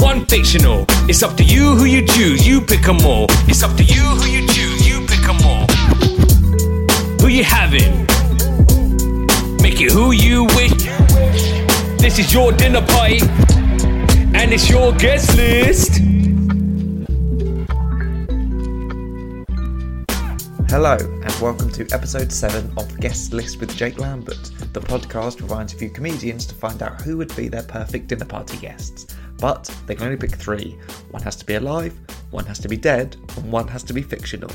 one fictional. It's up to you who you choose, you pick 'em all. It's up to you who you choose, you pick 'em all. Who you having? Make it who you wish. This is your dinner party, and it's your guest list. Hello, and welcome to episode 7 of Guest List with Jake Lambert. The podcast reminds a few comedians to find out who would be their perfect dinner party guests. But they can only pick three. One has to be alive, one has to be dead, and one has to be fictional.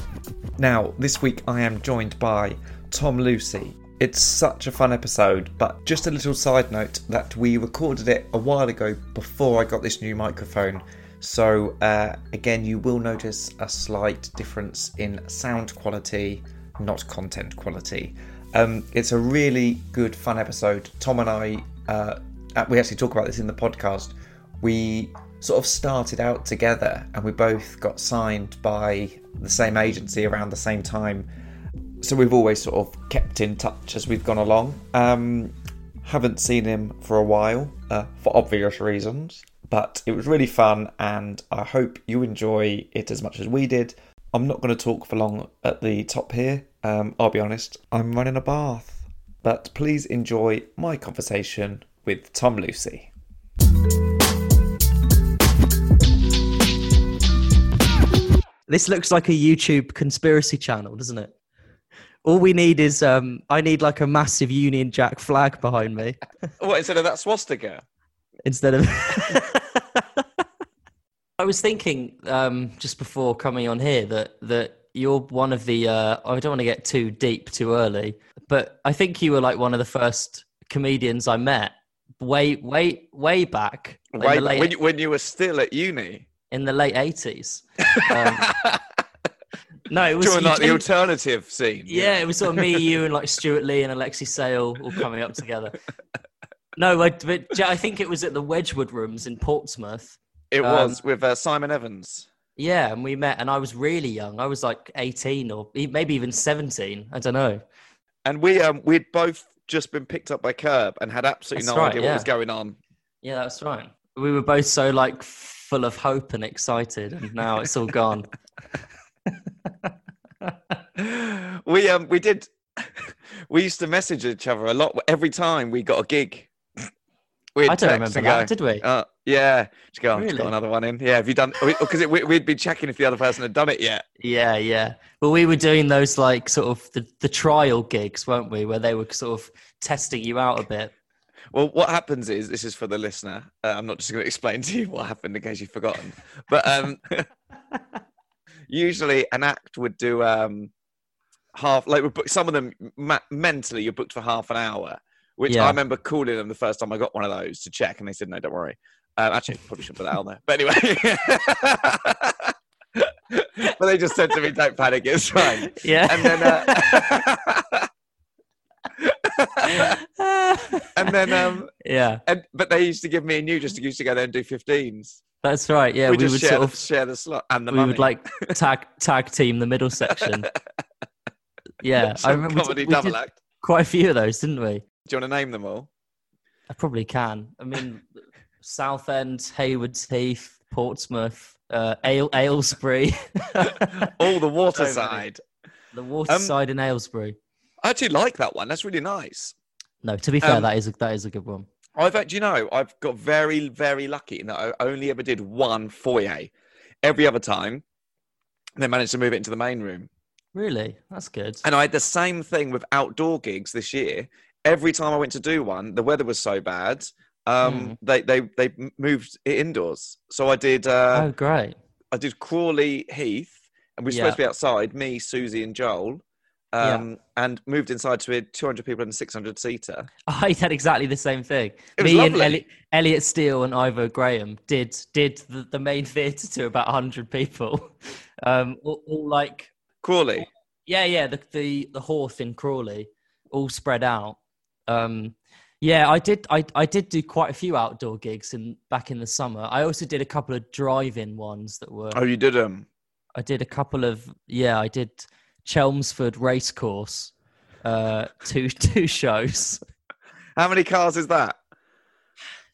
Now, this week I am joined by Tom Lucy. It's such a fun episode, but just a little side note that we recorded it a while ago before I got this new microphone. So, uh, again, you will notice a slight difference in sound quality, not content quality. Um, it's a really good, fun episode. Tom and I, uh, we actually talk about this in the podcast. We sort of started out together and we both got signed by the same agency around the same time. So we've always sort of kept in touch as we've gone along. Um, haven't seen him for a while uh, for obvious reasons, but it was really fun and I hope you enjoy it as much as we did. I'm not going to talk for long at the top here. Um, I'll be honest, I'm running a bath. But please enjoy my conversation with Tom Lucy. This looks like a YouTube conspiracy channel, doesn't it? All we need is um, I need like a massive Union Jack flag behind me What instead of that swastika? instead of. I was thinking um, just before coming on here that that you're one of the. Uh, I don't want to get too deep too early, but I think you were like one of the first comedians I met way way way back in Wait, late when, you, when you were still at uni, in the late eighties. Um, no, it was during like the alternative scene. you Yeah, it was sort of me, you, and like Stewart Lee and Alexei Sayle all coming up together. No, I, but I think it was at the Wedgwood Rooms in Portsmouth. it um, was with uh, Simon Evans. Yeah, and we met, and I was really young. I was like 18 or maybe even 17. I don't know. And we um we'd both just been picked up by Kerb and had absolutely That's no right, idea yeah. what was going on. Yeah, that's right. We were both so like full of hope and excited, and now it's all gone. we um we did we used to message each other a lot every time we got a gig. We'd I don't remember that, did we? Uh, yeah, just go. "Oh, just Really? got another one in. Yeah, have you done? Because we, we'd be checking if the other person had done it yet. Yeah, yeah. But we were doing those like sort of the, the trial gigs, weren't we? Where they were sort of testing you out a bit. Well, what happens is this is for the listener. Uh, I'm not just going to explain to you what happened in case you've forgotten. But um, usually, an act would do um, half. Like we book some of them ma- mentally, you're booked for half an hour. Which Yeah. I remember calling them the first time I got one of those to check, and they said, "No, don't worry." Um, actually, probably shouldn't put that on there. But anyway, but they just said to me, "Don't panic, it's fine." Yeah. And then, uh, and then, um, yeah, and but they used to give me and you just to used to go there and do 15s. that's right. Yeah, we, we, would share, sort the, of share the slot and the we money. would like tag tag team the middle section. Yeah, I remember we comedy we double did act. quite a few of those, didn't we? Do you want to name them all? I probably can. I mean, Southend, Haywards Heath, Portsmouth, uh, Ale- Aylesbury, all the waterside. the waterside in Aylesbury. I actually like that one. That's really nice. No, to be fair, Um, that is a, that is a good one. I've actually, you know, I've got very, very lucky in that I only ever did one foyer. Every other time, they managed to move it into the main room. Really, that's good. And I had the same thing with outdoor gigs this year. every time I went to do one, the weather was so bad. Um, Hmm. they they they moved it indoors. So I did uh, oh, great. I did Crawley Heath, and we were supposed to be outside, me, Susie, and Joel. Yeah. Um, and moved inside to a 200 people and a 600 seater. I had exactly the same thing. It Me and. Elliot, Elliot Steel and Ivo Graham did did the, the main theatre to about hundred people, um, all, all like Crawley. yeah, yeah, the the the Hawth in Crawley, all spread out. Um, yeah, I did. I I did do quite a few outdoor gigs in back in the summer. I also did a couple of drive-in ones that were. Oh, you did them. I did a couple of yeah. I did Chelmsford Racecourse, uh, two two shows. How many cars is that?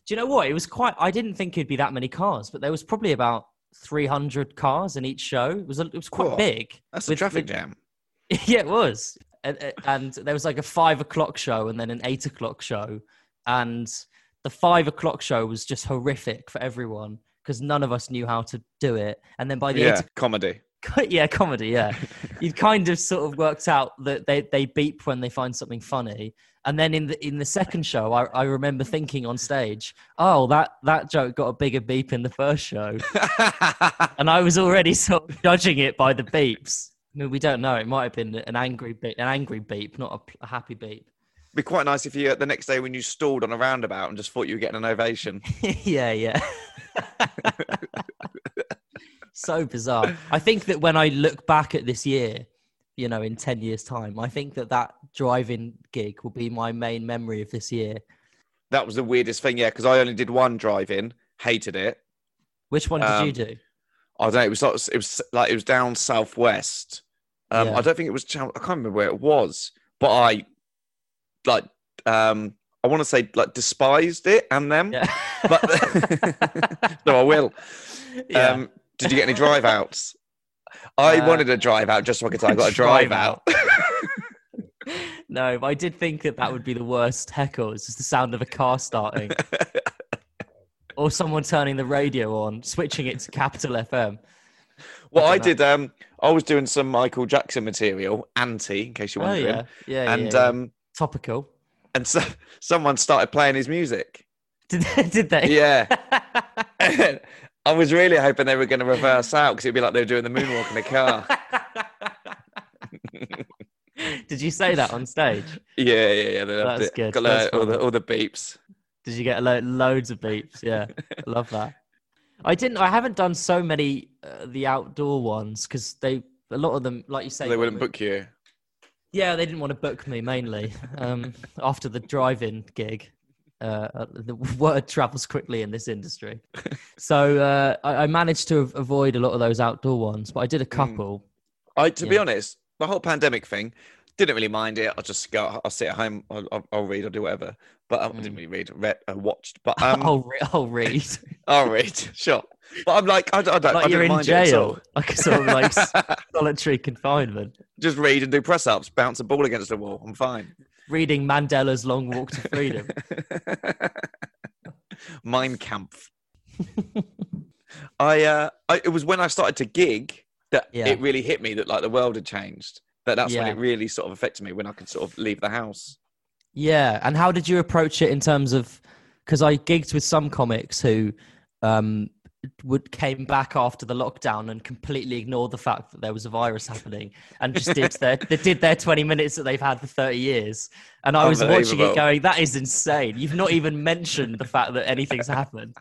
Do you know what? It was quite. I didn't think it'd be that many cars, but there was probably about three hundred cars in each show. It was a, it was quite Cool. big. That's a traffic with- jam. yeah, it was. And, and there was like a five o'clock show and then an eight o'clock show, and the five o'clock show was just horrific for everyone because none of us knew how to do it. And then by the Yeah, eight comedy. yeah, comedy, yeah. You'd kind of sort of worked out that they, they beep when they find something funny. And then in the in the second show, I, I remember thinking on stage, oh, that, that joke got a bigger beep in the first show. and I was already sort of judging it by the beeps. I mean, we don't know. It might have been an angry beep, an angry beep, not a, a happy beep. Be quite nice if you uh, the next day when you stalled on a roundabout and just thought you were getting an ovation. yeah, yeah. So bizarre. I think that when I look back at this year, you know, in 10 years' time, I think that that driving gig will be my main memory of this year. That was the weirdest thing, yeah, because I only did one drive-in, hated it. Which one did Um, you do? I don't know. It was like, it was like it was down southwest. Um, Yeah. I don't think it was. I can't remember where it was, but I like. Um, I want to say like despised it and them, Yeah. but no, I will. Yeah. Um, did you get any drive outs? I Uh, wanted a drive out just so I could say I got a drive, drive out. no, but I did think that that would be the worst heckle. It's just the sound of a car starting. or someone turning the radio on, switching it to Capital FM. well, I don't did. Um, I was doing some Michael Jackson material, anti, in case you're Oh, yeah. Yeah. and yeah, yeah. um, Topical. and so someone started playing his music. Did they? Did they? Yeah. I was really hoping they were going to reverse out because it'd be like they were doing the moonwalk in a car. Did you say that on stage? Yeah, yeah, yeah. They loved That's it. good. Got That's all, the, all the beeps. Did you get lo- loads of beeps? Yeah, I love that. I didn't. I haven't done so many uh, the outdoor ones because they a lot of them, like you say, They wouldn't book you. Yeah, they didn't want to book me mainly um, after the drive-in gig. Uh, uh, the word travels quickly in this industry, so uh, I, I managed to avoid a lot of those outdoor ones. But I did a couple. I, to be honest, the whole pandemic thing, didn't really mind it. I'll just go. I'll sit at home. I'll, I'll, I'll read. I'll do whatever. But um, I didn't really read. Read. I watched. But um, I'll, re- I'll read. I'll read. Sure. But I'm like, I, don't- I don't. like I you're in mind it at all. jail, like a sort of like solitary confinement. Just read and do press ups, bounce a ball against the wall. I'm fine. Reading Mandela's Long Walk to Freedom. Mein Kampf. I, uh, I, it was when I started to gig that Yeah. it really hit me that like the world had changed. That that's when it really sort of affected me when I could sort of leave the house. Yeah, and how did you approach it in terms of? Because I gigged with some comics who um, would came back after the lockdown and completely ignored the fact that there was a virus happening and just did their they did their twenty minutes that they've had for thirty years. And I was watching it going, "That is insane! You've not even mentioned the fact that anything's happened."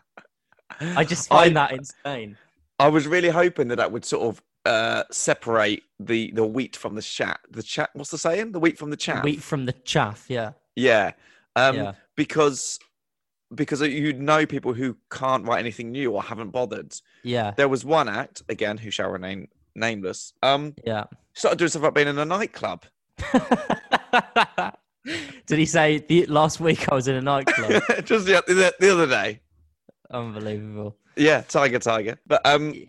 I just find I- that insane. I was really hoping that that would sort of uh, separate the the wheat from the chat. The chat. What's the saying? The wheat from the chaff. Wheat from the chaff. Yeah, Yeah. Um, Yeah. Because because you know people who can't write anything new or haven't bothered. yeah, There was one act again who shall remain nameless. Um, yeah. started doing stuff about being in a nightclub. Did he say the, last week I was in a nightclub? Just the, the, the other day. Unbelievable. Yeah, tiger, tiger. But um,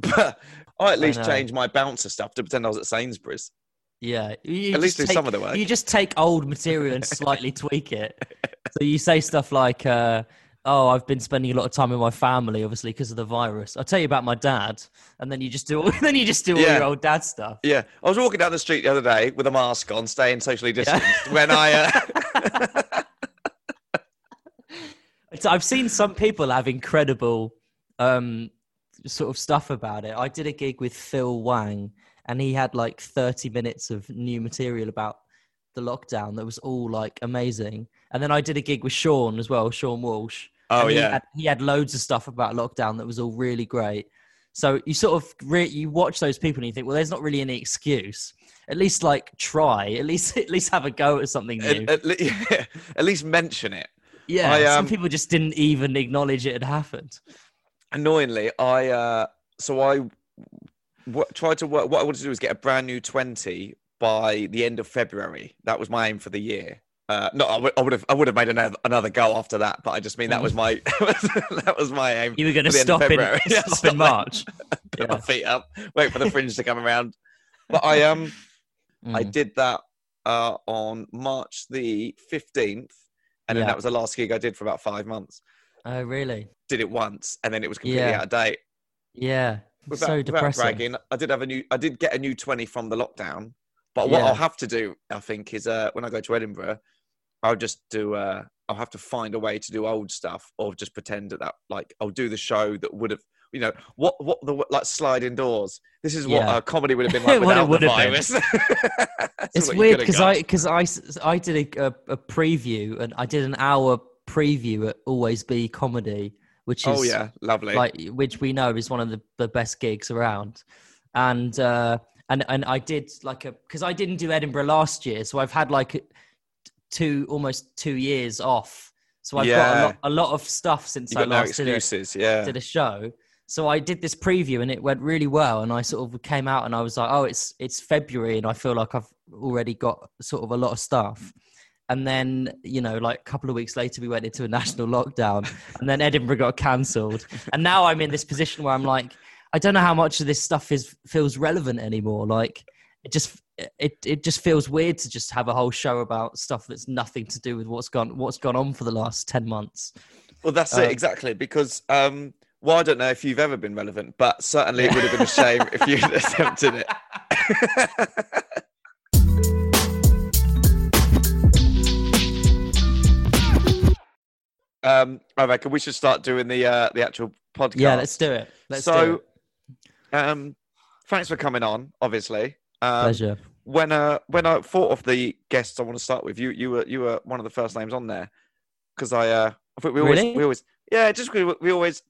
but I at least know. changed my bouncer stuff to pretend I was at Sainsbury's. Yeah, you At least do some of the work. You just take old material and slightly tweak it. So you say stuff like, uh, oh, I've been spending a lot of time with my family, obviously because of the virus. I'll tell you about my dad, and then you just do all, then you just do all Yeah. your old dad stuff. Yeah, I was walking down the street the other day with a mask on, staying socially distanced. When I, uh, It's- I've seen some people have incredible um, sort of stuff about it. I did a gig with Phil Wang, and he had like 30 minutes of new material about the lockdown that was all like amazing. And then I did a gig with Sean as well, Sean Walsh. Oh, he yeah. had, he had loads of stuff about lockdown that was all really great. So you sort of re- you watch those people and you think, well, there's not really any excuse. At least like try. At least at least have a go at something new. at, at, yeah, at least mention it. yeah, I, some um, people just didn't even acknowledge it had happened. Annoyingly, I uh, so I w- tried to work. What I wanted to do was get a brand new twenty by the end of February. That was my aim for the year. Uh, no, I would- have I would have made another, another go after that, but I just mean that was my that was my aim. You were going to for the end of stop in. Yeah, stop in. March. Put Yeah. my feet up, wait for the fringe to come around. But I um I Mm. did that uh, on March the fifteenth, and then that was the last gig I did for about five months. Oh, really? Did it once, and then it was completely Yeah. out of date. Yeah. Without, so depressing. bragging, I did have a new. I did get a new twenty from the lockdown. But what Yeah. I'll have to do, I think, is uh, when I go to Edinburgh, I'll just do. Uh, I'll have to find a way to do old stuff, or just pretend that, that like I'll do the show that would have. You know what? What the like sliding doors. This is what Yeah. uh, comedy would have been like without the would have been. virus. It's weird because. I because I I did a, a, a preview and I did an hour preview at Always Be Comedy, which is Oh yeah, lovely. like which we know is one of the, the best gigs around and uh and and i did like a because i didn't do edinburgh last year so i've had like two almost two years off so i've got a lot, a lot of stuff since you i got no last did a. Yeah. did a show so i did this preview and it went really well and i sort of came out and i was like oh it's it's february and i feel like i've already got sort of a lot of stuff and then you know like a couple of weeks later we went into a national lockdown and then edinburgh got cancelled. And now i'm in this position where i'm like i don't know how much of this stuff is feels relevant anymore. Like it just it, it just feels weird to just have a whole show about stuff that's nothing to do with what's gone what's gone on for the last 10 months. Well, that's Uh, it exactly because um, well, I don't know if you've ever been relevant, but certainly it would have been a shame if you'd attempted it. um, I reckon we should start doing the uh, the actual podcast. yeah let's do it let's so, do it um, thanks for coming on. Obviously, um, pleasure when uh when I thought of the guests I want to start with, you you were you were one of the first names on there because I uh I think we always Really? we always yeah just we, we always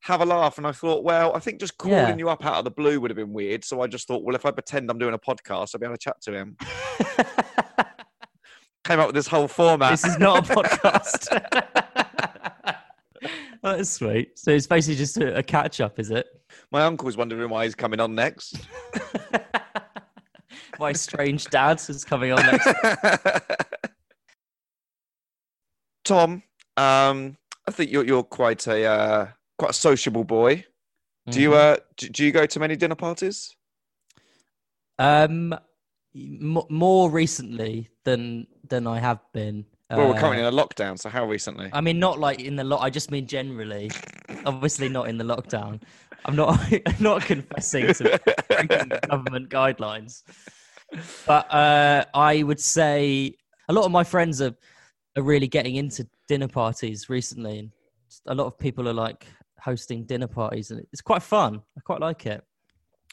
have a laugh and I thought well I think just calling Yeah. you up out of the blue would have been weird so I just thought well if I pretend I'm doing a podcast I'll be able to chat to him came up with this whole format this is not a podcast. That's sweet. So it's basically just a, a catch up, is it? my uncle uncle's wondering why he's coming on next My strange dad is coming on next. Tom um I think you're you're quite a uh, quite a sociable boy do you Mhm. uh do, do you go to many dinner parties Um, m- more recently than than I have been. Well we're Uh, currently in a lockdown so how recently I mean, not like in the lot. I just mean generally. Obviously, not in the lockdown. I'm not. I'm not confessing to government guidelines. But uh, I would say a lot of my friends are are really getting into dinner parties recently, and a lot of people are like hosting dinner parties, and it's quite fun. I quite like it.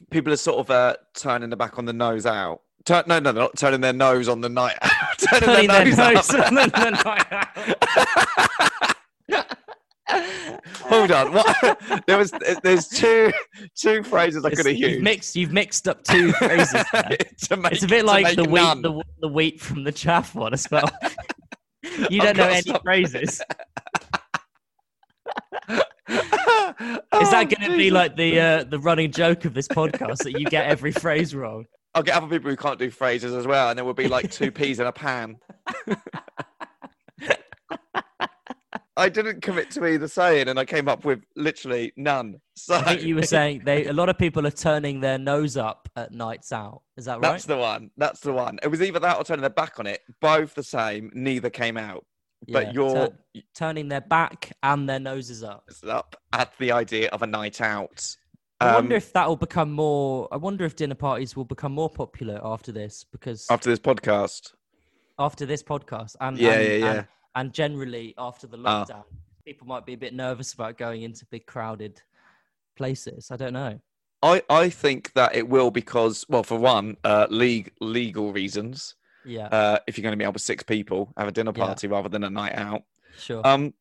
people are sort of uh, turning the back on the nose out. Turn, no, no, they're not turning their nose on the night out. turning, Putting their their nose, nose on the- the night out. Hold on. What? there was there's two two phrases I could have used. mixed. You've mixed up two phrases. make, It's a bit like the wheat, none. the, the wheat from the chaff one as well. you don't know any stop. phrases. Is Oh, that going to be like the uh, the running joke of this podcast that you get every phrase wrong? I'll get other people who can't do phrases as well, and there will be like two peas in a pan. I didn't commit to either saying, and I came up with literally none. So I think you were saying they a lot of people are turning their nose up at nights out. Is that right? That's the one. That's the one. It was either that or turning their back on it. Both the same. Neither came out. but Yeah, you're turn- turning their back and their noses up. up at the idea of a night out. I wonder Um, if that will become more. I wonder if dinner parties will become more popular after this because after this podcast. after this podcast and Yeah, and, yeah, yeah. and, and generally after the Ah. lockdown, people might be a bit nervous about going into big crowded places. I don't know. I, I think that it will because, well, for one, uh, league, legal reasons. Yeah, Uh, if you're going to be out with six people, have a dinner Yeah. party rather than a night out. sure. Um,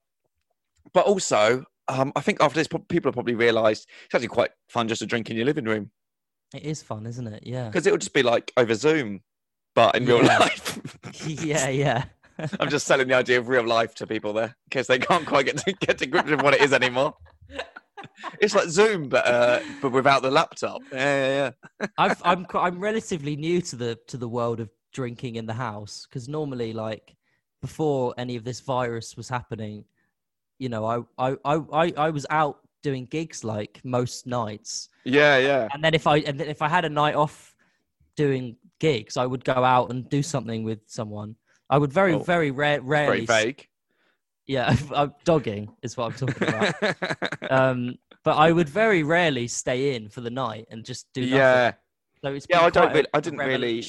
but also, um, I think after this, people have probably realised it's actually quite fun just to drink in your living room it is fun, isn't it? Yeah. because it would just be like over Zoom, but in real life. yeah, yeah. I'm just selling the idea of real life to people there in case they can't quite get to get to grips with what it is anymore. It's like Zoom, but uh, but without the laptop. Yeah, yeah, yeah. I've, I'm I'm relatively new to the to the world of drinking in the house because normally, like before any of this virus was happening, you know, I I I I, was out doing gigs like most nights, Yeah, yeah. and then if I and then if I had a night off doing gigs, I would go out and do something with someone. I would very Oh, very rare, rarely. Very vague. Yeah, I'm dogging is what I'm talking about. um, but I would very rarely stay in for the night and just do nothing. yeah. So it's Yeah, I don't really- I didn't really-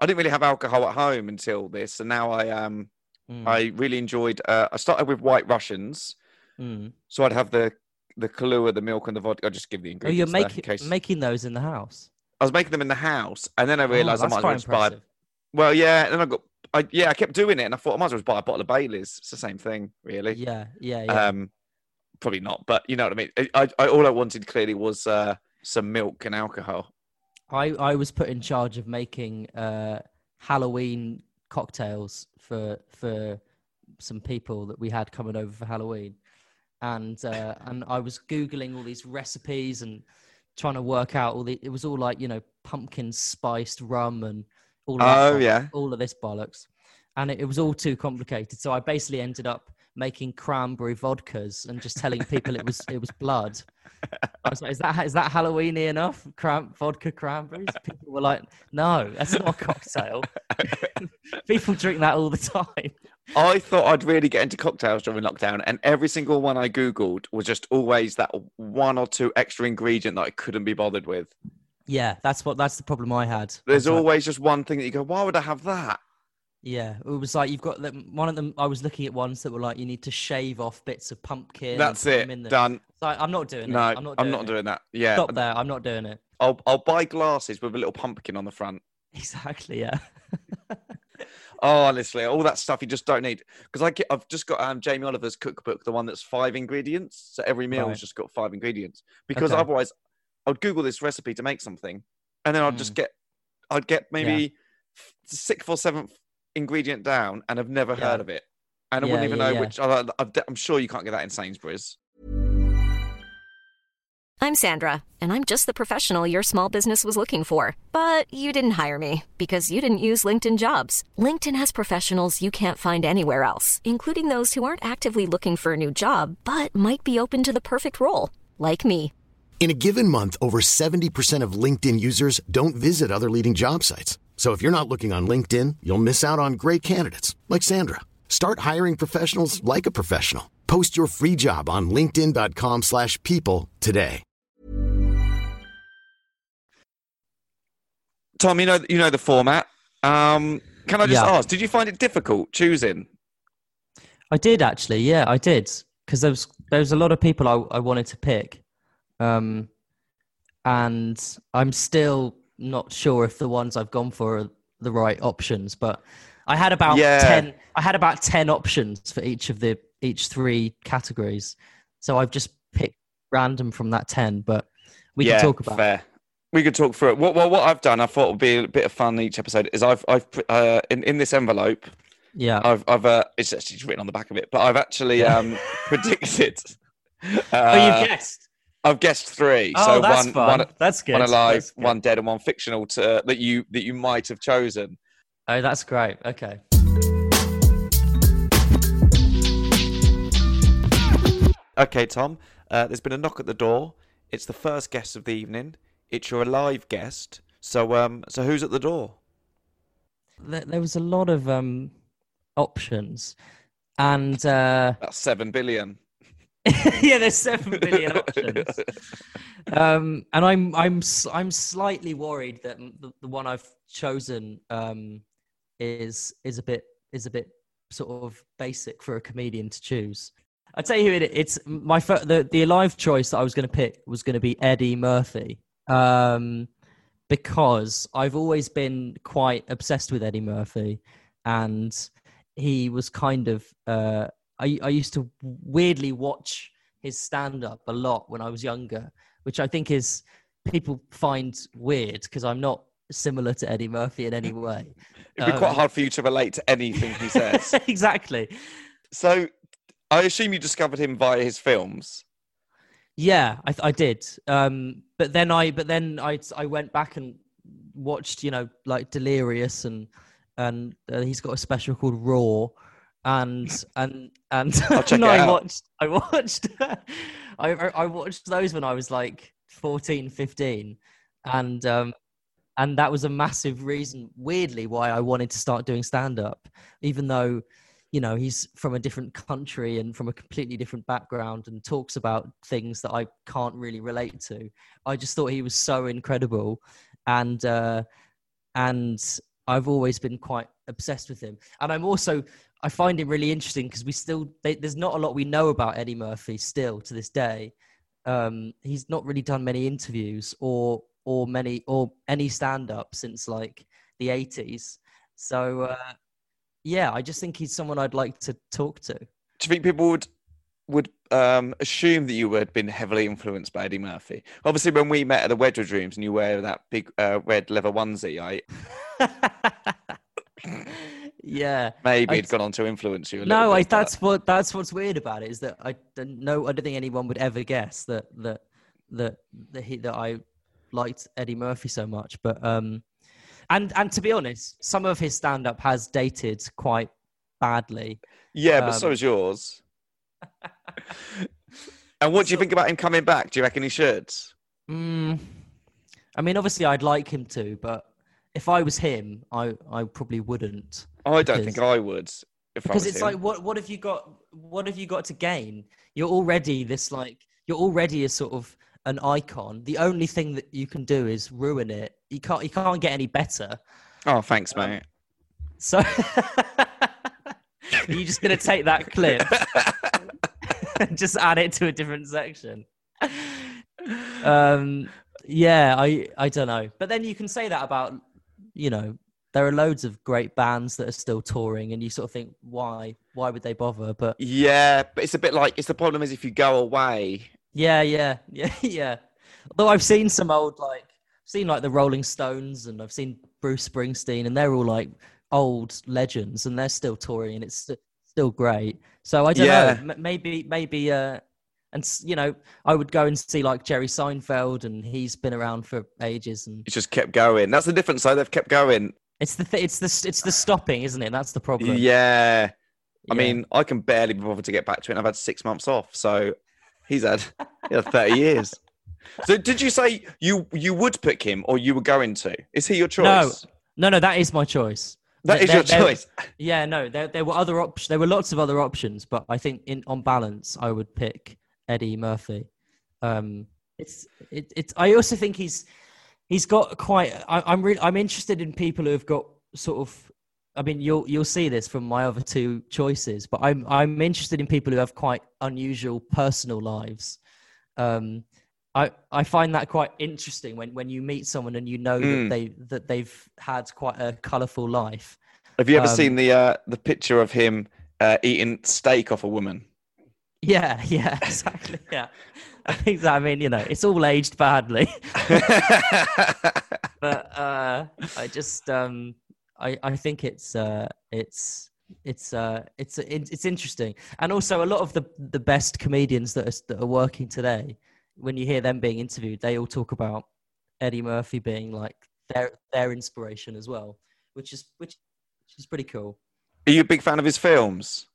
I didn't really have alcohol at home until this, and now I um Mm, I really enjoyed. Uh, I started with White Russians, mm. so I'd have the the Kahlua, the milk, and the vodka. I'll just give the ingredients. Oh, you're making in case. making those in the house. I was making them in the house, and then I Oh, realised I that's might as well just buy. Well, yeah, and then I got. I, yeah, I kept doing it, and I thought I might as well just buy a bottle of Bailey's. It's the same thing, really. Yeah, yeah, yeah. Um, probably not, but you know what I mean. I, I, I all I wanted clearly was uh, some milk and alcohol. I I was put in charge of making uh, Halloween cocktails for for some people that we had coming over for Halloween, and uh, and I was googling all these recipes and trying to work out all the. It was all like you know pumpkin spiced rum and all. Of Oh bollocks, yeah, all of this bollocks, and it, it was all too complicated. So I basically ended up making cranberry vodkas and just telling people it was it was blood. I was like, "Is that is that Halloweeny enough? Cran- vodka cranberries?" People were like, "No, that's not a cocktail." people drink that all the time. I thought I'd really get into cocktails during lockdown, and every single one I googled was just always that one or two extra ingredient that I couldn't be bothered with. Yeah, that's what that's the problem I had. There's always just one thing that you go, "Why would I have that?" Yeah, it was like you've got them, one of them. I was looking at ones that were like you need to shave off bits of pumpkin. That's it. Done. I'm not doing that. No, it. I'm not. Doing it. that. Yeah, Stop there. I'm not doing it. I'll I'll buy glasses with a little pumpkin on the front. Exactly. Yeah. Oh, honestly, all that stuff you just don't need. Because I get, I've just got um, Jamie Oliver's cookbook, the one that's five ingredients. So every meal Right. has just got five ingredients. Because Okay. otherwise, I'd Google this recipe to make something, and then I'd Mm. just get, I'd get maybe f- sixth or seventh ingredient down, and I've never Yeah. heard of it, and I Yeah, wouldn't even yeah, know yeah. which. I, I'm sure you can't get that in Sainsbury's. I'm Sandra, and I'm just the professional your small business was looking for. But you didn't hire me because you didn't use LinkedIn jobs. LinkedIn has professionals you can't find anywhere else, including those who aren't actively looking for a new job but might be open to the perfect role, like me. In a given month, over 70% of LinkedIn users don't visit other leading job sites. So if you're not looking on LinkedIn, you'll miss out on great candidates like Sandra. Start hiring professionals like a professional. Post your free job on linkedin.com/people slash people today. Tom, you know you know the format. Um, can I just Yeah. ask? Did you find it difficult choosing? I did actually, yeah, I did, because there was there was a lot of people I, I wanted to pick, um, and I'm still not sure if the ones I've gone for are the right options. But I had about Yeah. ten. I had about ten options for each of the each three categories, so I've just picked random from that ten. But we yeah, can talk about. fair. We could talk through it. What, what, what I've done, I thought would be a bit of fun each episode. Is I've, I've put, uh, in in this envelope, Yeah, I've, I've, uh, it's actually written on the back of it, but I've actually um, predicted. Uh, oh, you guessed. I've guessed three. Oh, so that's one, fun. one, that's good. one alive, good. one dead, and one fictional to, that you that you might have chosen. Oh, that's great. Okay. Okay, Tom. Uh, there's been a knock at the door. It's the first guest of the evening. It's your alive guest. So, um, so who's at the door? there, there was a lot of um, options. and uh, That's seven billion. yeah, there's seven billion options. Um, and I'm I'm I'm slightly worried that the, the one I've chosen um, is is a bit is a bit sort of basic for a comedian to choose. I tell you who it it's my the the alive choice that I was going to pick was going to be Eddie Murphy. Um, because I've always been quite obsessed with Eddie Murphy, and he was kind of. Uh, I I used to weirdly watch his stand up a lot when I was younger, which I think is people find weird because I'm not similar to Eddie Murphy in any way. It'd be quite Um, hard for you to relate to anything he says. exactly. so, I assume you discovered him via his films. Yeah, I, I did. Um, but then I, but then I, I went back and watched, you know, like Delirious and and uh, he's got a special called Raw, and and and no, I watched, I watched, I I watched those when I was like 14, 15, and um, and that was a massive reason, weirdly, why I wanted to start doing stand up, even though you know he's from a different country and from a completely different background and talks about things that I can't really relate to. I just thought he was so incredible, and uh, and I've always been quite obsessed with him. And I'm also I find it really interesting because we still they, there's not a lot we know about Eddie Murphy still to this day. Um, he's not really done many interviews or or many or any stand up since like the 80s. So uh, yeah, I just think he's someone I'd like to talk to. Do you think people would would um, assume that you had been heavily influenced by Eddie Murphy? Obviously, when we met at the Wedgwood Rooms and you wear that big uh, red leather onesie, I yeah. maybe I- had gone on to influence you. A No, I, bit, but- that's what that's what's weird about it is that I don't know. I don't think anyone would ever guess that that that that, he, that I liked Eddie Murphy so much. But um, and and to be honest, some of his stand up has dated quite badly. yeah, but so um, is yours. and what do you So- think about him coming back? Do you reckon he should? Mm, I mean, obviously, I'd like him to, but if I was him, I I probably wouldn't. I don't think I would. I because it's him. like what what have you got what have you got to gain you're already this like you're already a sort of an icon the only thing that you can do is ruin it you can't you can't get any better oh, thanks, um, mate. so are you just gonna take that clip and just add it to a different section um yeah i i don't know but then you can say that about you know there are loads of great bands that are still touring and you sort of think why why would they bother but Yeah, but it's a bit like it's the problem is if you go away. yeah yeah yeah yeah although i've seen some old like seen like the rolling stones and i've seen bruce springsteen and they're all like old legends and they're still touring and it's still great so i don't Yeah. know maybe maybe uh and you know i would go and see like jerry seinfeld and he's been around for ages and It just kept going. That's the difference. though. they've kept going. It's the th- it's the it's the stopping isn't it that's the problem Yeah. I Yeah. mean, I can barely be bothered to get back to it. and I've had six months off, so he's had, he had thirty years. So, did you say you you would pick him, or you were going to? Is he your choice? No. no no that is my choice that There- is your there- choice. Yeah, no, there there were other options. There were lots of other options, but I think in on balance, I would pick Eddie Murphy. Um, it's it, it's. I also think he's he's got quite. I, I'm really I'm interested in people who have got sort of. I mean, you'll you'll see this from my other two choices, but I'm I'm interested in people who have quite unusual personal lives. Um, I I find that quite interesting when when you meet someone and you know Mm. that they that they've had quite a colourful life. Have you ever um, seen the uh, the picture of him uh, eating steak off a woman? Yeah, yeah, exactly. Yeah, I think that. I mean, you know, it's all aged badly, but uh, I just, um, I, I think it's, uh, it's, it's, uh, it's, it's, it's interesting, and also a lot of the the best comedians that are, that are working today, when you hear them being interviewed, they all talk about Eddie Murphy being like their their inspiration as well, which is which, which is pretty cool. Are you a big fan of his films?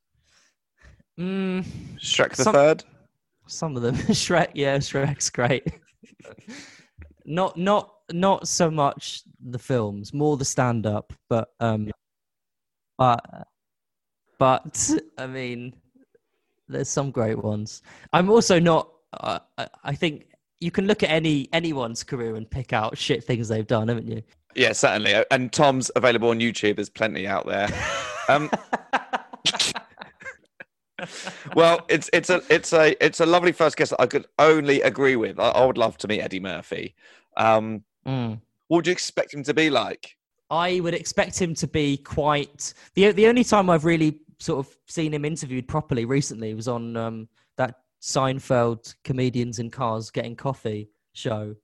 Mm, Shrek the Some- Third. Some of them, Shrek, yeah, Shrek's great. not, not, not so much the films, more the stand-up, but, um, but, but I mean, there's some great ones. I'm also not. Uh, I- I think you can look at any anyone's career and pick out shit things they've done, haven't you? Yeah, certainly. And Tom's available on YouTube. There's plenty out there. Um, well, it's it's a it's a it's a lovely first guest that I could only agree with. I, I would love to meet Eddie Murphy. Um, Mm. what would you expect him to be like? I would expect him to be quite the the only time I've really sort of seen him interviewed properly recently was on um, that Seinfeld comedians in cars getting coffee show,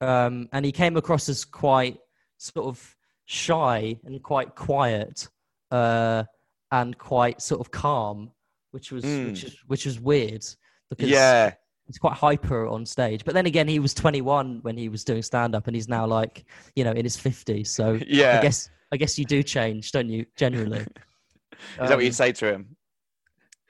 um, and he came across as quite sort of shy and quite quiet uh, and quite sort of calm, which was Mm. which is which was weird because Yeah, he's quite hyper on stage. But then again, he was 21 when he was doing stand up, and he's now like, you know, in his 50s. So Yeah. I guess I guess you do change, don't you? Generally, is that what you'd Um, say to him?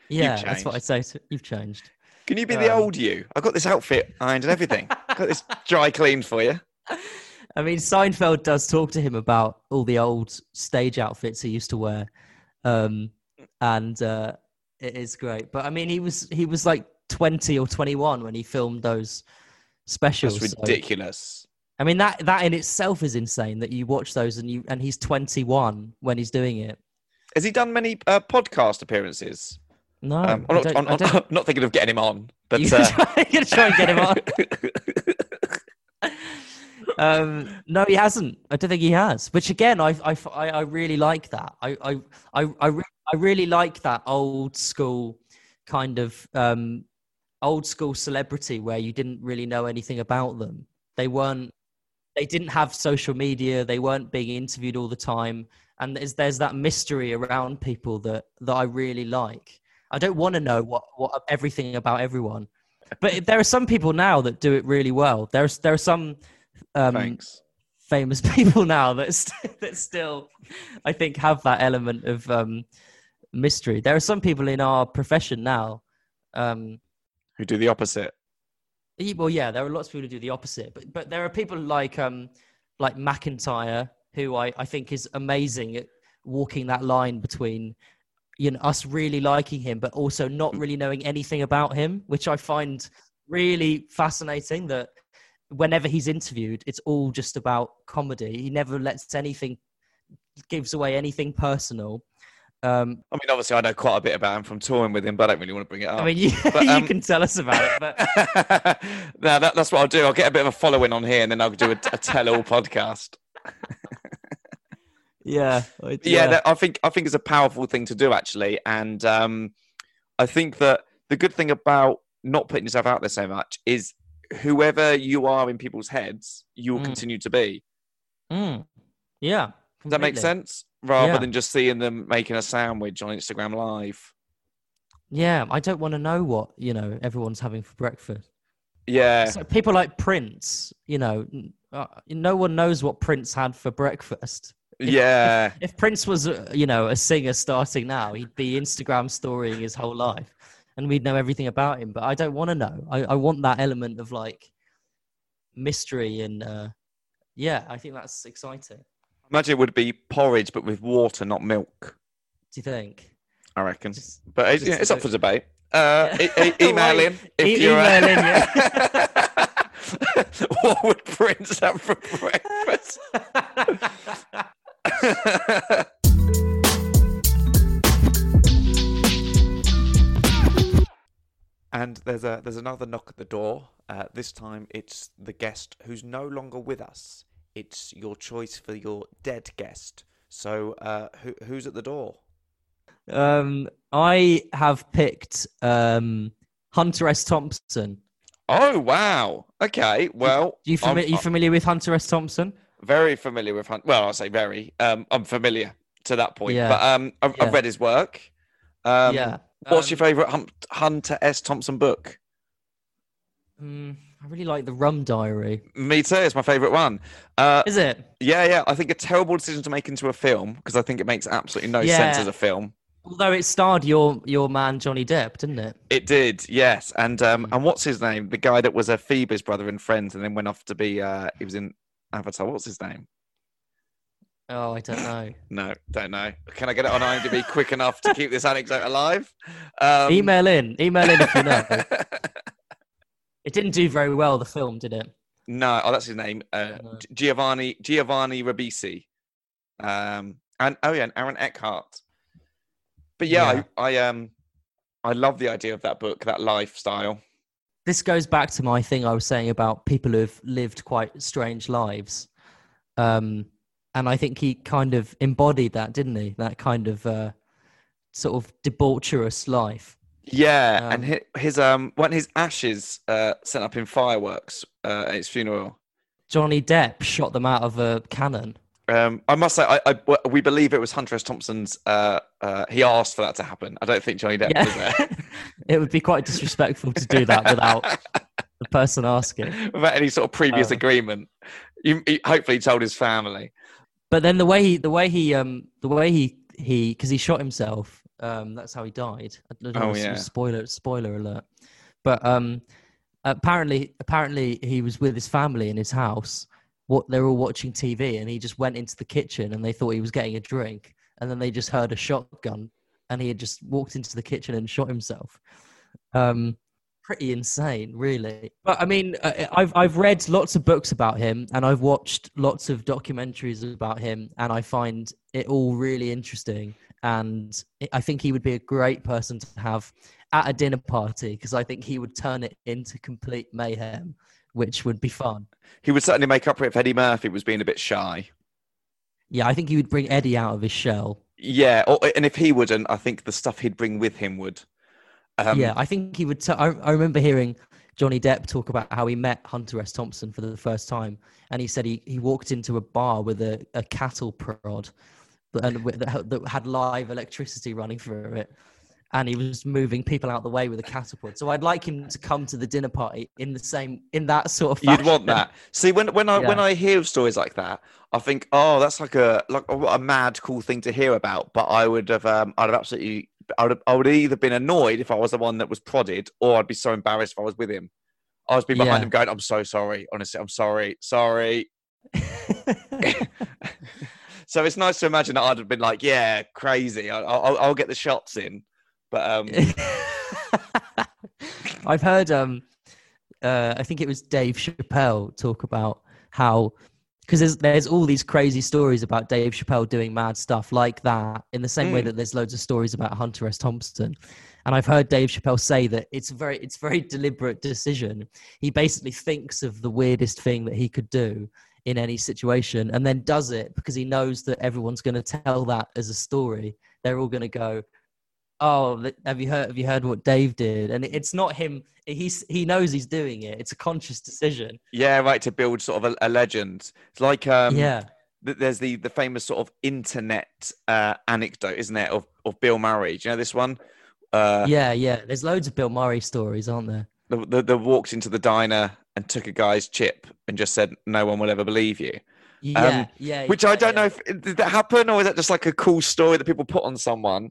Yeah, that's what. I'd say. To, you've changed. Can you be the um, old you? I got this outfit ironed and everything. got this dry cleaned for you. I mean, Seinfeld does talk to him about all the old stage outfits he used to wear, um, and uh, it is great. But I mean, he was he was like 20 or 21 when he filmed those specials. That's so- ridiculous. I mean that that in itself is insane that you watch those and you and he's 21 when he's doing it. Has he done many uh, podcast appearances? No, Um, I'm, not, I'm, I'm don't- not thinking of getting him on, but You're uh, gonna try and get him on. um, no, he hasn't. I don't think he has. Which again, I I, I I really like that. I I I I, re- I really like that old school kind of um, old school celebrity where you didn't really know anything about them. They weren't. They didn't have social media. They weren't being interviewed all the time. And there's there's that mystery around people that that I really like. I don't want to know what, what everything about everyone, but there are some people now that do it really well. There's there are some um, thanks. famous people now that st- that still, I think, have that element of um, mystery. There are some people in our profession now. Um, Who do the opposite? well, yeah, there are lots of people who do the opposite, but but there are people like um, like McIntyre, who I, I think is amazing at walking that line between you know us really liking him, but also not really knowing anything about him, which I find really fascinating. That whenever he's interviewed, it's all just about comedy. He never lets anything gives away anything personal. Um, I mean, obviously, I know quite a bit about him from touring with him, but I don't really want to bring it up. I mean, you, But, you um, can tell us about it, but no, that, that's what I'll do. I'll get a bit of a following on here, and then I'll do a, a tell-all podcast. yeah, I- yeah, That, I think I think it's a powerful thing to do actually, and um, I think that the good thing about not putting yourself out there so much is whoever you are in people's heads, you will Mm. continue to be. Mm. Yeah. Does that make sense? Rather Yeah. than just seeing them making a sandwich on Instagram Live. Yeah, I don't want to know what you know everyone's having for breakfast. Yeah, So people like Prince, you know, uh, no one knows what Prince had for breakfast. If- yeah, If Prince was, uh, you know, a singer starting now, he'd be Instagram storying his whole life, and we'd know everything about him. But I don't want to know. I, I want that element of like mystery and uh, yeah, I think that's exciting. Imagine it would be porridge but with water, not milk. Do you think? I reckon. Just- But it's, just yeah, it's up for debate. Uh, e- e- email in if E- you're. uh, email in, yeah. what would Prince have for breakfast? and there's a there's another knock at the door. Uh, this time it's the guest who's no longer with us. It's your choice for your dead guest. So uh, who, who's at the door? Um, I have picked um, Hunter S. Thompson. Oh wow! Okay, well, You I'm- fami- you familiar with Hunter S. Thompson? very familiar with Hunter. Well, I'll say very. Um, I'm familiar to that point. Yeah. But um, I've, Yeah. I've read his work. Um, yeah. What's your Um, favourite Hunter S. Thompson book? mm, I really like the Rum Diary. Me too. It's my favourite one. Uh, Is it? yeah, yeah. I think a terrible decision to make into a film because I think it makes absolutely no sense as a film. Although it starred your your man Johnny Depp, didn't it? It did, yes. And um, Mm. and what's his name? The guy that was a Phoebe's brother in Friends, and then went off to be. Uh, he was in Avatar. What's his name? Oh, I don't know. No, don't know. Can I get it on IMDb quick enough to keep this anecdote alive? Um, email in. Email in if you know. it didn't do very well, the film, did it? no, oh, that's his name. Uh, No. Giovanni Giovanni Ribisi. Um, and oh yeah, and Aaron Eckhart. But yeah, Yeah. I, I um, I love the idea of that book, that lifestyle. This goes back to my thing I was saying about people who've lived quite strange lives. Um, and I think he kind of embodied that, didn't he? That kind of uh, sort of debaucherous life. Yeah, and Um, his, his um, weren't his ashes uh, sent up in fireworks uh, at his funeral. Johnny Depp shot them out of a cannon. Um, I must say, I we believe it was Hunter S. Thompson's. Uh, uh, he asked for that to happen. I don't think Johnny Depp was there. it would be quite disrespectful to do that without the person asking. without any sort of previous Uh. agreement. You, he, hopefully, told his family. But then the way he, the way he, um, the way he, he, because he shot himself. Um, that's how he died. I don't know, Oh, yeah. Spoiler, spoiler alert. But um, apparently, apparently he was with his family in his house. What they were all watching TV, and he just went into the kitchen, and they thought he was getting a drink, and then they just heard a shotgun, and he had just walked into the kitchen and shot himself. Um, pretty insane, really. But I mean, I've I've read lots of books about him, and I've watched lots of documentaries about him, and I find it all really interesting. And I- think he would be a great person to have at a dinner party because I think he would turn it into complete mayhem, which would be fun. He would certainly make up for it if Eddie Murphy was being a bit shy. Yeah, I think he would bring Eddie out of his shell. Yeah, or, and if he wouldn't, I think the stuff he'd bring with him would. Um, yeah, I think he would. T- I, I remember hearing Johnny Depp talk about how he met Hunter S. Thompson for the first time, and he said he, he walked into a bar with a, a cattle prod, and that, that had live electricity running through it, and he was moving people out the way with a catapult. So I'd like him to come to the dinner party in the same in that sort of. You'd want that. See, when when I when I hear stories like that, I think, oh, that's like a like a, a mad cool thing to hear about. But I would have, um, I'd have absolutely, I would, have, I would have either been annoyed if I was the one that was prodded, or I'd be so embarrassed if I was with him. I was be behind Yeah. him going, I'm so sorry. Honestly, I'm sorry, sorry. so it's nice to imagine that I'd have been like, yeah, crazy. I- I'll, I'll get the shots in. But um, I've heard um uh I think it was Dave Chappelle talk about how because there's there's all these crazy stories about Dave Chappelle doing mad stuff like that in the same way Mm. that there's loads of stories about Hunter S. Thompson. And I've heard Dave Chappelle say that it's a very it's a very deliberate decision. He basically thinks of the weirdest thing that he could do in any situation and then does it because he knows that everyone's going to tell that as a story. They're all going to go, oh have you heard have you heard what dave did and it's not him he's he knows he's doing it it's a conscious decision yeah, right to build sort of a, a legend. It's like um, yeah th- there's the the famous sort of internet uh, anecdote, isn't it, of of Bill Murray? Do you know this one? Uh, yeah yeah there's loads of bill murray stories aren't there the, the, the walked into the diner and took a guy's chip and just said, "No one will ever believe you." yeah yeah Um, Which yeah, I don't yeah. know if did that happen or is that just like a cool story that people put on someone?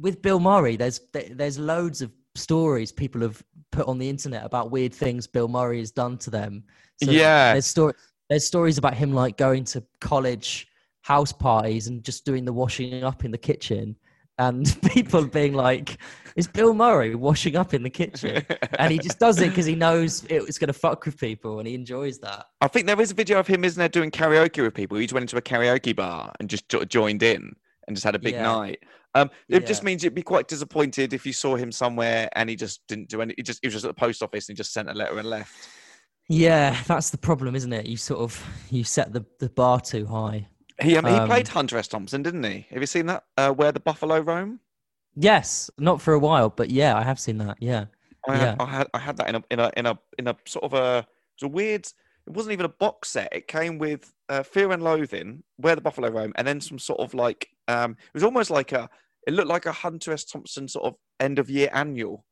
with bill murray there's there's loads of stories people have put on the internet about weird things bill murray has done to them Yeah. there's story there's stories about him like going to college house parties and just doing the washing up in the kitchen and people being like is bill murray washing up in the kitchen and he just does it because he knows it's going to fuck with people and he enjoys that I think there is a video of him, isn't there, doing karaoke with people. He just went into a karaoke bar and just joined in and just had a big Yeah. night. Um, it just means you'd be quite disappointed if you saw him somewhere and he just didn't do any. He just he was just at the post office and he just sent a letter and left. yeah that's the problem isn't it you sort of you set the, the bar too high He um, he Um, played Hunter S. Thompson, didn't he? Have you seen that? Uh, Where the Buffalo Roam. yes not for a while but yeah i have seen that yeah I Yeah. had, I had I had that in a in a in a in a sort of a it was a weird. It wasn't even a box set. It came with uh, Fear and Loathing, Where the Buffalo Roam, and then some sort of like um. It was almost like a. It looked like a Hunter S. Thompson sort of end of year annual.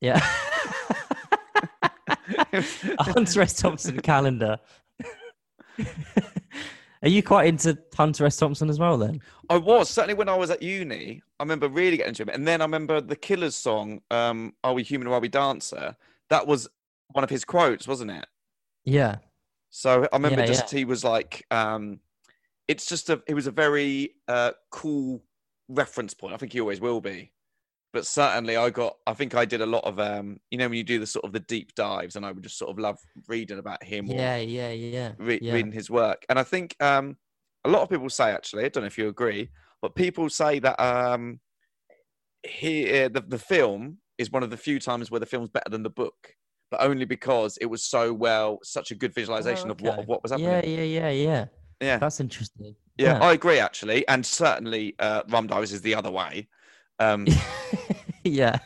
yeah a hunter s thompson calendar are you quite into hunter s thompson as well then I was certainly when I was at uni. I remember really getting into him, and then I remember the Killers song, um, "Are We Human or Are We Dancer?" That was one of his quotes, wasn't it? yeah So I remember Yeah, just he was like, um, it's just a it was a very uh, cool reference point. I think he always will be. But certainly, I got. I think I did a lot of um. You know, when you do the sort of the deep dives, and I would just sort of love reading about him. Yeah, or yeah, yeah. re- yeah. reading his work. And I think um, a lot of people say, actually, I don't know if you agree, but people say that um, he uh, the, the film is one of the few times where the film's better than the book, but only because it was so well, such a good visualization Oh, of what of what was happening. Yeah, yeah, yeah, yeah. yeah. That's interesting. Yeah, I agree actually, and certainly uh, Rum Diary is the other way. Um, yeah.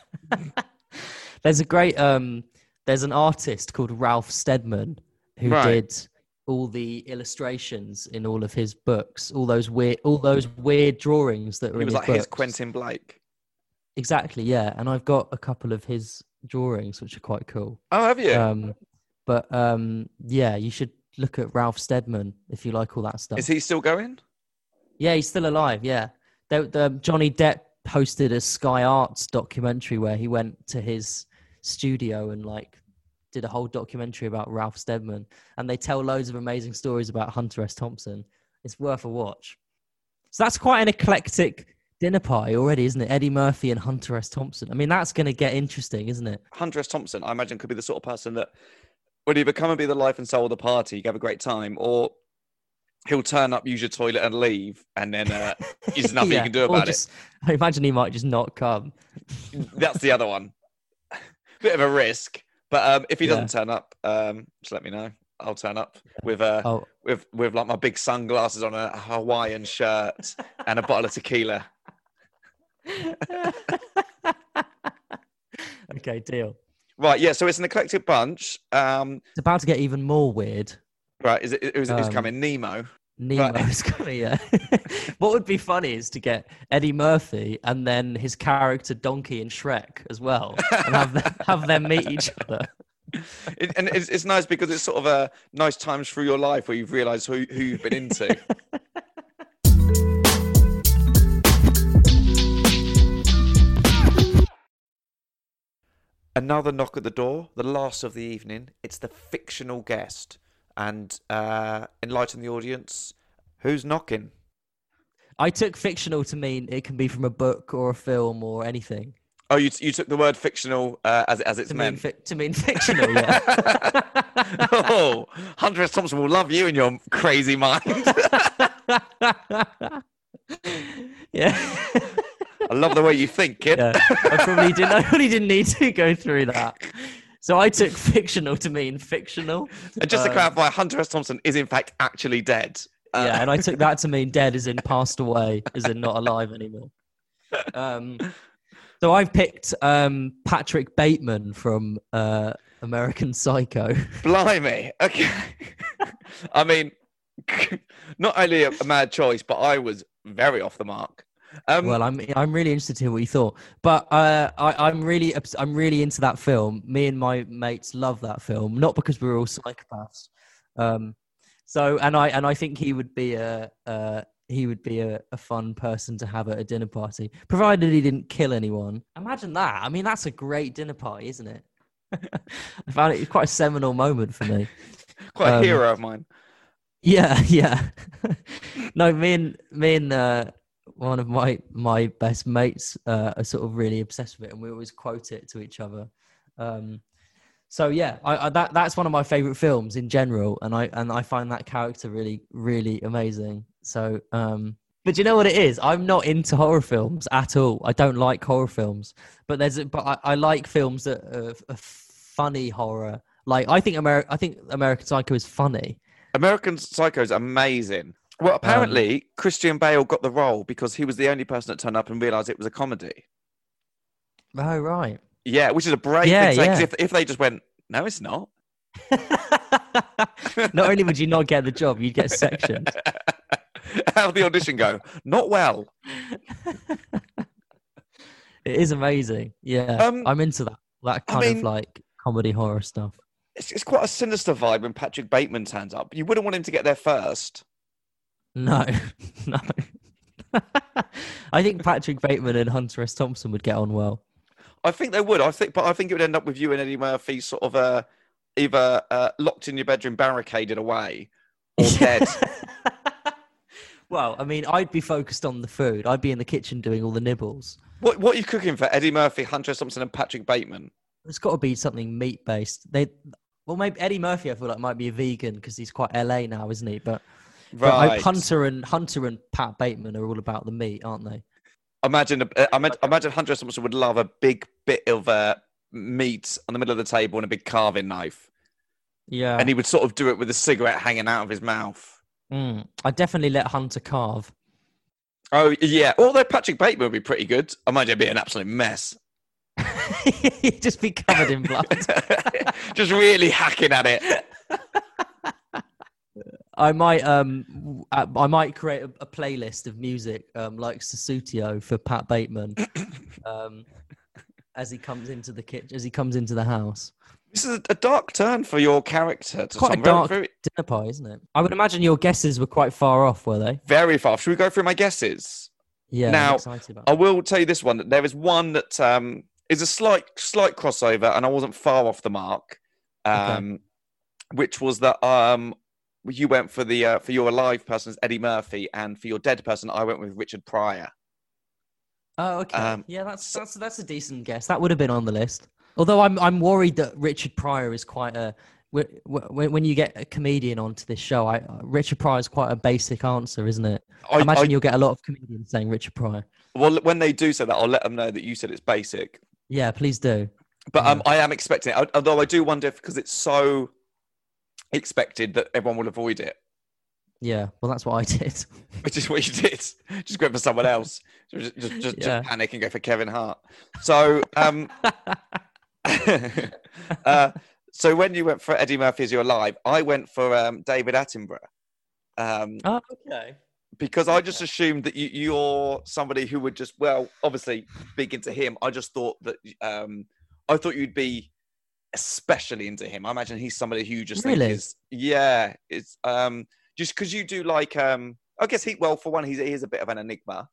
there's a great um there's an artist called Ralph Steadman who Right. did all the illustrations in all of his books, all those weird all those weird drawings that were he in was his like his. Quentin Blake. Exactly, yeah. And I've got a couple of his drawings which are quite cool. Oh, have you? Um but um yeah, you should look at Ralph Steadman if you like all that stuff. is he still going? Yeah, he's still alive. Yeah, the, the Johnny Depp posted a Sky Arts documentary where he went to his studio and like did a whole documentary about Ralph Steadman, and they tell loads of amazing stories about Hunter S. Thompson. It's worth a watch. So that's quite an eclectic dinner party already, isn't it? Eddie Murphy and Hunter S. Thompson. I mean, that's going to get interesting, isn't it? Hunter S. Thompson, I imagine, could be the sort of person that would either come and be the life and soul of the party, you have a great time, or he'll turn up, use your toilet, and leave, and then uh, there's nothing you can do about just- I imagine he might just not come. That's the other one. Bit of a risk, but um, if he Yeah. doesn't turn up, um, just let me know. I'll turn up with uh, Oh, with with like my big sunglasses on, a Hawaiian shirt, and a bottle of tequila. okay, deal. Right, yeah. So it's an eclectic bunch. Um, It's about to get even more weird. Right, is it? Is, is Um, coming Nemo? Nemo's coming, yeah. what would be funny is to get Eddie Murphy and then his character Donkey in Shrek as well, and have them, have them meet each other. It, and it's, it's nice because it's sort of a nice times through your life where you've realised who, who you've been into. Another knock at the door, the last of the evening. It's the fictional guest. And uh, enlighten the audience. Who's knocking? I took fictional to mean it can be from a book or a film or anything. Oh, you, you took the word fictional uh, as, as it's To mean, meant. fi- to mean fictional, yeah. oh, Hunter S. Thompson will love you in your crazy mind. yeah. I love the way you think, kid. yeah. I probably didn't. I probably didn't need to go through that. So I took fictional to mean fictional. And just to Um, clarify, Hunter S. Thompson is in fact actually dead. Uh, yeah, and I took that to mean dead, as in passed away, as in not alive anymore. Um, so I've picked um, Patrick Bateman from uh, American Psycho. Blimey. Okay. I mean, not only a, a mad choice, but I was very off the mark. Um, well, I'm I'm really interested to hear what you thought, but uh, I, I'm really I'm really into that film. Me and my mates love that film, not because we're all psychopaths. Um, so and I and I think he would be a uh, he would be a, a fun person to have at a dinner party, provided he didn't kill anyone. Imagine that. I mean, that's a great dinner party, isn't it? I found it quite a seminal moment for me. quite a um, hero of mine. Yeah, yeah. no, me and me and uh, one of my my best mates uh, are sort of really obsessed with it, and we always quote it to each other. Um, so yeah, I, I, that that's one of my favorite films in general, and I and I find that character really really amazing. So, um, but you know what it is? I'm not into horror films at all. I don't like horror films, but there's but I, I like films that are, are funny horror. Like I think America, I think American Psycho is funny. American Psycho is amazing. Um, Well, apparently Christian Bale got the role because he was the only person that turned up and realised it was a comedy. Oh right. Yeah, which is a brave Yeah, thing to say. 'cause yeah. If, if they just went, no, it's not. not only would you not get the job, you'd get sectioned. How'd the audition go? Not well. It is amazing. Yeah, Um, I'm into that. That I kind mean- of like comedy horror stuff. It's, it's quite a sinister vibe when Patrick Bateman turns up. You wouldn't want him to get there first. No, no. I think Patrick Bateman and Hunter S. Thompson would get on well. I think they would. I think, but I think it would end up with you and Eddie Murphy sort of uh, either uh, locked in your bedroom, barricaded away, or dead. Well, I mean, I'd be focused on the food. I'd be in the kitchen doing all the nibbles. What what are you cooking for Eddie Murphy, Hunter S. Thompson, and Patrick Bateman? It's got to be something meat based. They, well, maybe Eddie Murphy. I feel like might be a vegan because he's quite LA now, isn't he? But, Right. Hunter and Hunter and Pat Bateman are all about the meat, aren't they? Imagine, uh, I meant- imagine Hunter. Thompson would love a big bit of uh, meat on the middle of the table and a big carving knife, Yeah. and he would sort of do it with a cigarette hanging out of his mouth. Mm. I'd definitely let Hunter carve. Oh yeah, although Patrick Bateman would be pretty good. I imagine it'd be an absolute mess. He'd just be covered in blood. Just really hacking at it. I might um I might create a, a playlist of music um like Sussudio for Pat Bateman um as he comes into the kitchen as he comes into the house. This is a, a dark turn for your character. To Quite a some very- dark very, dinner pie, isn't it? I would imagine your guesses were quite far off, were they? very far. Should we go through my guesses? Yeah. I'm Now, excited about. I will tell you this one. that There is one that um, is a slight slight crossover, and I wasn't far off the mark. Um, Which was that um, you went for the uh, for your alive person as Eddie Murphy, and for your dead person, I went with Richard Pryor. Oh, okay. um, yeah, that's that's that's a decent guess. That would have been on the list. Although I'm I'm worried that Richard Pryor is quite a wh- wh- when when you get a comedian onto this show, I Richard Pryor is quite a basic answer, isn't it? I, I, imagine I- you'll get a lot of comedians saying Richard Pryor. well, when they do say that, I'll let them know that you said it's basic. Yeah, please do. But um, I am expecting it, although I do wonder if because it's so expected that everyone will avoid it, Yeah, well, that's what I did. which is what you did. Just go for someone else. Just, just, just, Yeah. just panic and go for Kevin Hart. So, um, uh, so when you went for Eddie Murphy as you're alive, I went for um, David Attenborough. Um, oh, okay. because I just assumed that you, you're somebody who would just well, obviously big into him. I just thought that um, I thought you'd be especially into him. I imagine he's somebody who just think Really? is yeah, it's um, just because you do like um, I guess he well for one he's he is a bit of an enigma.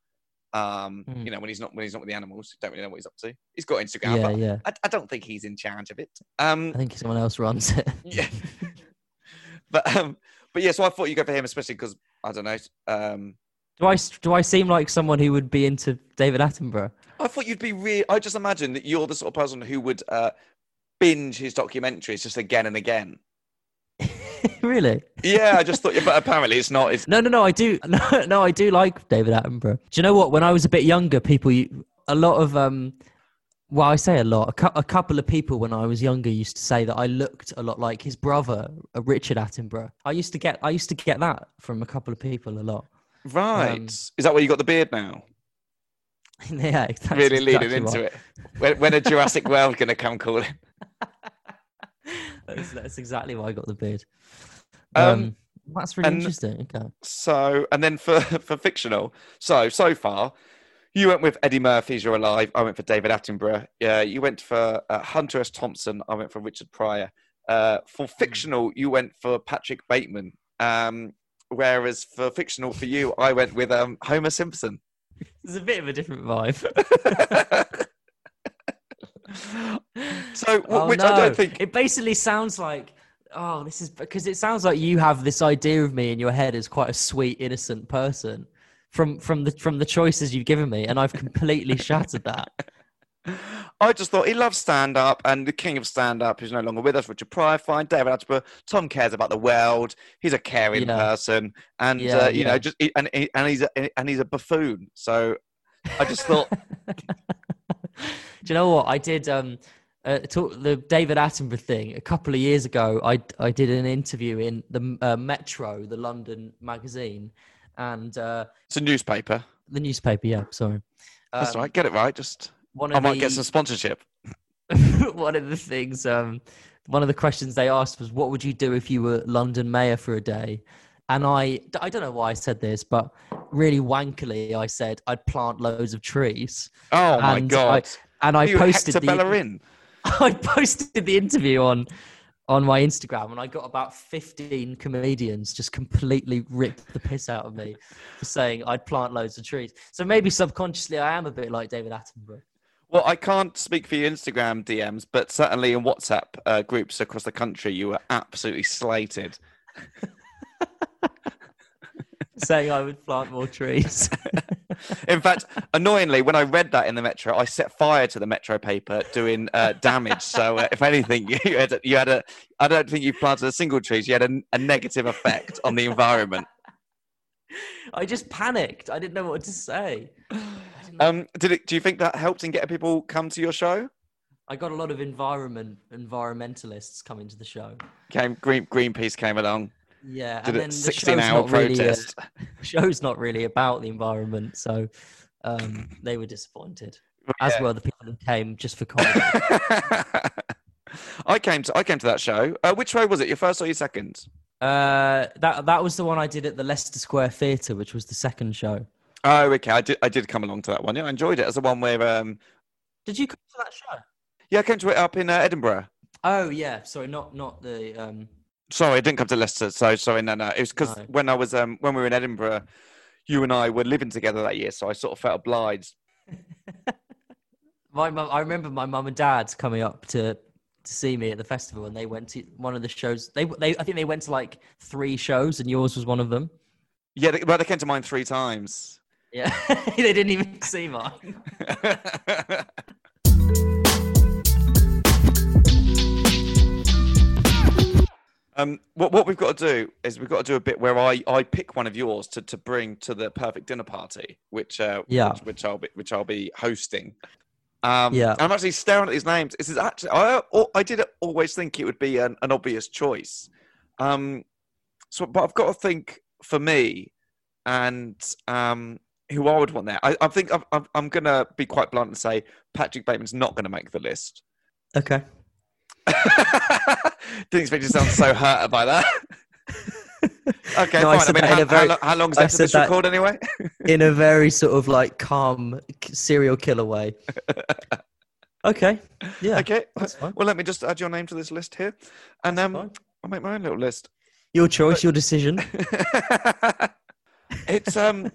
Um, Mm. you know when he's not when he's not with the animals, don't really know what he's up to. He's got Instagram, Yeah, but yeah. I, I don't think he's in charge of it. Um, I think someone else runs it. yeah. but um, but yeah, so I thought you go for him, especially because I don't know. Um, Do I do I seem like someone who would be into David Attenborough? I thought you'd be real. I just imagine that you're the sort of person who would uh, binge his documentaries just again and again. really? Yeah, I just thought, you, but apparently it's not. It's No, no, no. I do. No, no, I do like David Attenborough. Do you know what? When I was a bit younger, people, a lot of, um, well, I say a lot. A, cou- a couple of people when I was younger used to say that I looked a lot like his brother, uh, Richard Attenborough. I used to get, I used to get that from a couple of people a lot. right. Um, Is that where you got the beard now? yeah, that's really leading exactly into right. it. When, when a Jurassic World going to come calling? That's, that's exactly why I got the beard. Um, Um, that's really interesting. Okay. So, and then for for fictional. So so far, you went with Eddie Murphy's You're Alive. I went for David Attenborough. Yeah, you went for uh, Hunter S. Thompson. I went for Richard Pryor. Uh, for fictional, you went for Patrick Bateman. Um, whereas for fictional, for you, I went with um, Homer Simpson. It's a bit of a different vibe. so, Oh, which I don't think. it basically sounds like oh this is because it sounds like you have this idea of me in your head as quite a sweet innocent person from from the from the choices you've given me and i've completely shattered that I just thought he loves stand up, and the king of stand up who's no longer with us, Richard Pryor, fine. David Attenborough, Tom cares about the world. He's a caring Yeah. person, and Yeah, uh, you know, just and and he's a, and he's a buffoon. So I just thought, do you know what i did um uh, talk, the David Attenborough thing a couple of years ago. I I did an interview in the uh, Metro, the London magazine, and uh, it's a newspaper. the newspaper. Yeah, sorry. That's Um, right. Get it right. Just One I might the, get some sponsorship. one of the things um one of the questions they asked was what would you do if you were london mayor for a day and i i don't know why i said this but really wankily i said i'd plant loads of trees Oh my and god! I, and i you posted Hector the Bellerin? i posted the interview on on my instagram and i got about 15 comedians just completely ripped the piss out of me for saying i'd plant loads of trees so maybe subconsciously i am a bit like david attenborough Well, I can't speak for your Instagram DMs, but certainly in WhatsApp uh, groups across the country, you were absolutely slated. saying I would plant more trees. In fact, annoyingly, when I read that in the Metro, I set fire to the Metro paper, doing uh, damage. So, uh, if anything, you had, a, you had a. I don't think you planted a single tree. You had a, a negative effect on the environment. I just panicked. I didn't know what to say. Um, did it? Do you think that helped in getting people come to your show? I got a lot of environment environmentalists coming to the show. Came Green Greenpeace came along. Yeah, Did and then the 16 show's hour not really, protest. the show's not really about the environment, so um, they were disappointed. As Yeah. were the people who came just for comedy. I came to I came to that show. Uh, which show was it? Your first or your second? uh, that that was the one I did at the Leicester Square Theatre, which was the second show. Oh, okay. I did I did come along to that one. Yeah, I enjoyed it. As the one where um Did you come to that show? yeah, I came to it up in uh, Edinburgh. Oh yeah, sorry, not not the um. Sorry, I didn't come to Leicester. So sorry, no, no. It was because No. when I was um when we were in Edinburgh, you and I were living together that year, so I sort of felt obliged. My mum, I remember my mum and dad coming up to to see me at the festival, and they went to one of the shows. They they I think they went to like three shows, and yours was one of them. Yeah, they, well, they came to mine three times. Yeah, they didn't even see mine. Um, what what we've got to do is we've got to do a bit where I, I pick one of yours to, to bring to the perfect dinner party, which uh, Yeah. which, which I'll be which I'll be hosting. Um, Yeah. I'm actually staring at these names. This is actually I I did always think it would be an, an obvious choice. Um, so but I've got to think for me and um, who I would want there. I, I think I'm, I'm I'm gonna be quite blunt and say Patrick Bateman's not going to make the list. Okay. Didn't expect you to sound so hurt by that. okay, No, fine. I, said mean, how, very- how, how long's I left of said this record anyway? In a very sort of like calm serial killer way. Okay. Yeah. okay, that's fine. well, let me just add your name to this list here, and um. I'll make my own little list. Your choice, your decision. it's um,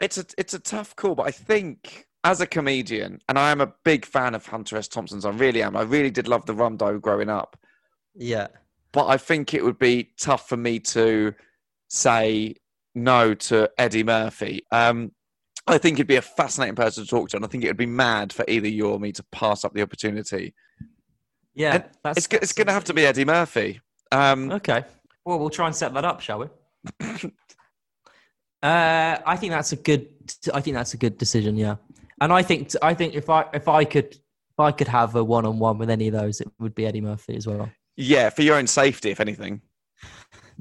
it's a it's a tough call, but I think as a comedian, and I am a big fan of Hunter S. Thompson's. I really am. I really did love the Rondo growing up. Yeah. but I think it would be tough for me to say no to Eddie Murphy. Um, I think he'd be a fascinating person to talk to, and I think it would be mad for either you or me to pass up the opportunity. Yeah. And that's, It's, go- it's going to have to be Eddie Murphy. Um, Okay. Well, we'll try and set that up, shall we? uh, I think that's a good. I think that's a good decision. Yeah, and I think I think if I if I could if I could have a one on one with any of those, it would be Eddie Murphy as well. yeah, for your own safety, if anything.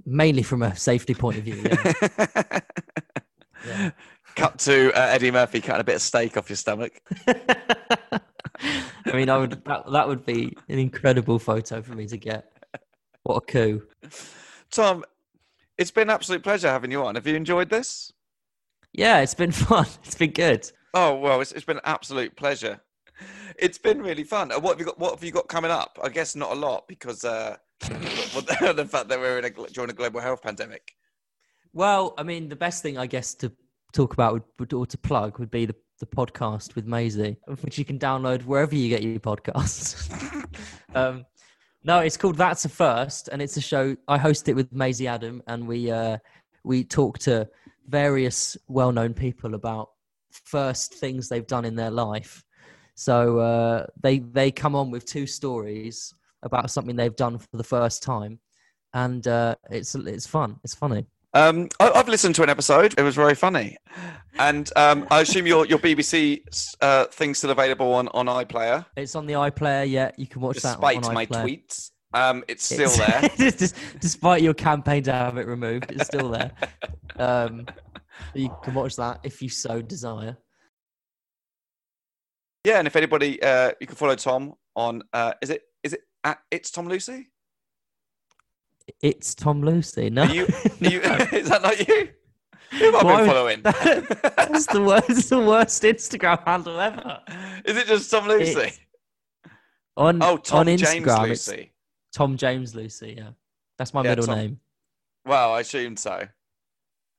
Mainly from a safety point of view. Yeah. Yeah. Cut to uh, Eddie Murphy cutting a bit of steak off your stomach. I mean, I would that, that would be an incredible photo for me to get. What a coup! Tom, it's been an absolute pleasure having you on. Have you enjoyed this? Yeah, it's been fun. It's been good. Oh well, it's, it's been an absolute pleasure. It's been really fun. Uh, What have you got? What have you got coming up? I guess not a lot because uh, the fact that we're in a, during a global health pandemic. Well, I mean, the best thing I guess to talk about would or to plug would be the, the podcast with Maisie, which you can download wherever you get your podcasts. um, no, it's called That's a First, and it's a show. I host it with Maisie Adam, and we uh, we talk to various well-known people about first things they've done in their life. So uh, they they come on with two stories about something they've done for the first time, and uh, it's it's fun. It's funny. Um, I, I've listened to an episode. It was very funny, and um, I assume your your BBC uh, thing's still available on on iPlayer, It's on the iPlayer. Yeah, you can watch despite that on my iPlayer. tweets. Um, it's still It's- there. Des- Despite your campaign to have it removed, it's still there. Um, you can watch that if you so desire. Yeah, and if anybody, uh, you can follow Tom on. Uh, is it is it at it's Tom Lucy? It's Tom Lucy. No, Are you? Are you is that not you? Who have I been following? that's the worst. It's the worst Instagram handle ever. Is it just Tom Lucy? It's On oh, Tom on James Instagram, it's Lucy. Tom James Lucy. Yeah, that's my Yeah, middle Tom. name. Well, I assumed so.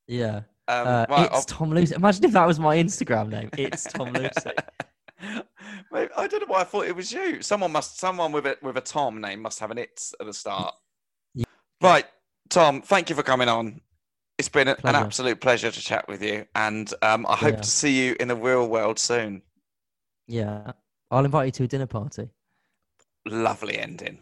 Yeah, Um, uh, right, it's I'll- Tom Lucy. Imagine if that was my Instagram name. It's Tom Lucy. Maybe- I don't know why I thought it was you. Someone must, someone with a with a Tom name must have an it at the start. Yeah. Right, Tom. Thank you for coming on. It's been a- an absolute pleasure to chat with you, and um, I hope Yeah. to see you in the real world soon. Yeah. I'll invite you to a dinner party. Lovely ending.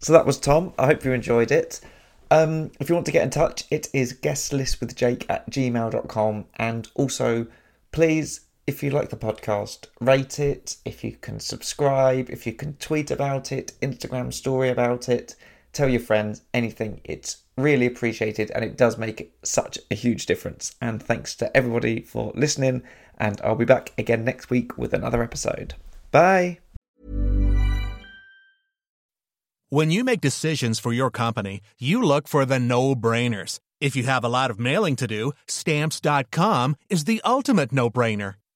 So that was Tom. I hope you enjoyed it. Um, if you want to get in touch, it is guestlistwithjake at gmail.com. And also, please, if you like the podcast, rate it. If you can subscribe, if you can tweet about it, Instagram story about it, tell your friends, anything. It's really appreciated and it does make such a huge difference. And thanks to everybody for listening. And I'll be back again next week with another episode. Bye. When you make decisions for your company, you look for the no brainers. If you have a lot of mailing to do, stamps.com is the ultimate no brainer.